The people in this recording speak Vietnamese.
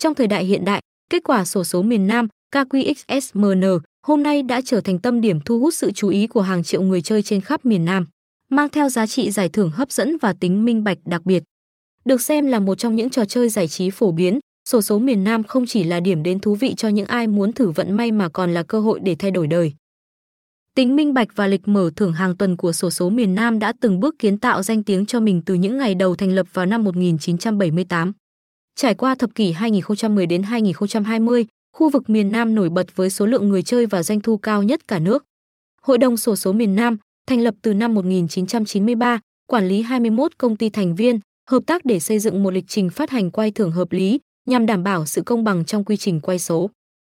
Trong thời đại hiện đại, kết quả sổ số miền Nam KQXSMN hôm nay đã trở thành tâm điểm thu hút sự chú ý của hàng triệu người chơi trên khắp miền Nam, mang theo giá trị giải thưởng hấp dẫn và tính minh bạch đặc biệt. Được xem là một trong những trò chơi giải trí phổ biến, sổ số miền Nam không chỉ là điểm đến thú vị cho những ai muốn thử vận may mà còn là cơ hội để thay đổi đời. Tính minh bạch và lịch mở thưởng hàng tuần của sổ số miền Nam đã từng bước kiến tạo danh tiếng cho mình từ những ngày đầu thành lập vào năm 1978. Trải qua thập kỷ 2010 đến 2020, khu vực miền Nam nổi bật với số lượng người chơi và doanh thu cao nhất cả nước. Hội đồng sổ số miền Nam thành lập từ năm 1993, quản lý 21 công ty thành viên, hợp tác để xây dựng một lịch trình phát hành quay thưởng hợp lý nhằm đảm bảo sự công bằng trong quy trình quay số.